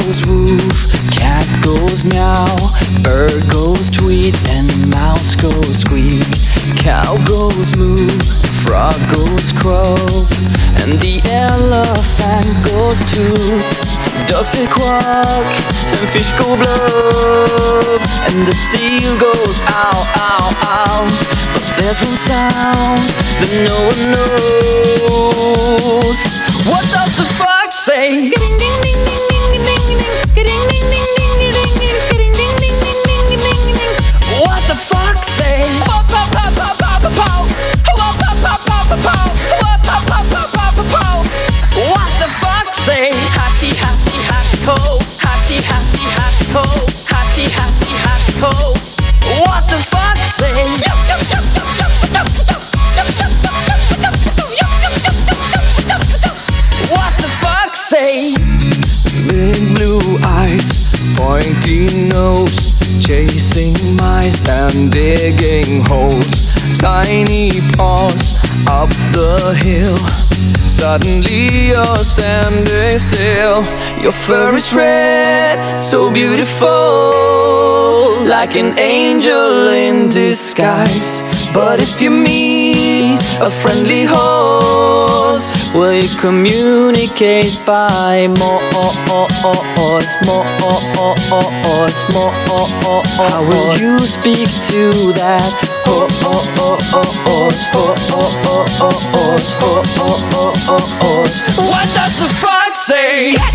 goes woof, cat goes meow, bird goes tweet, and mouse goes squeak. Cow goes moo, frog goes croak, and the elephant goes toot. Ducks say quack, and fish go blub, and the seal goes ow, ow, ow. But there's one sound that no one knows. What does the fox say? Digging holes. Tiny paws up the hill. Suddenly you're standing still. Your fur is red, so beautiful, like an angel in disguise. But if you meet a friendly horse, will you communicate by Morse? Morse? How will you speak to that? What does the fox say? What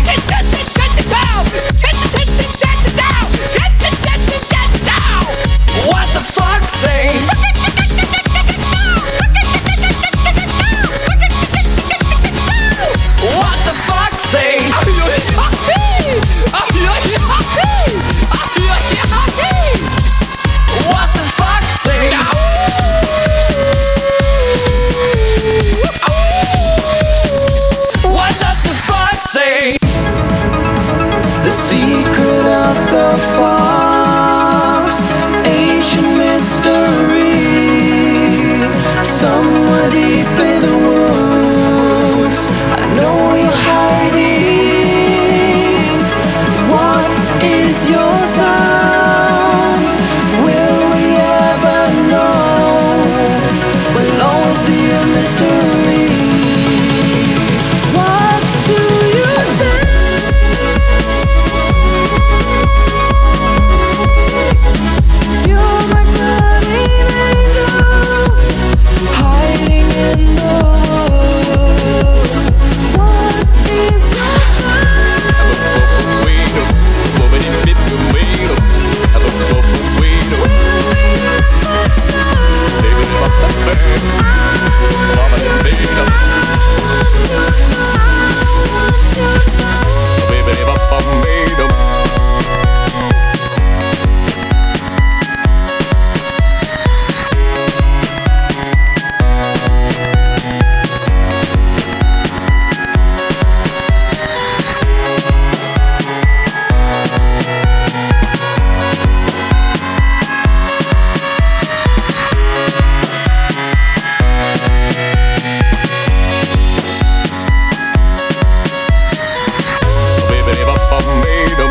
secret of the fox, ancient mystery. Give up on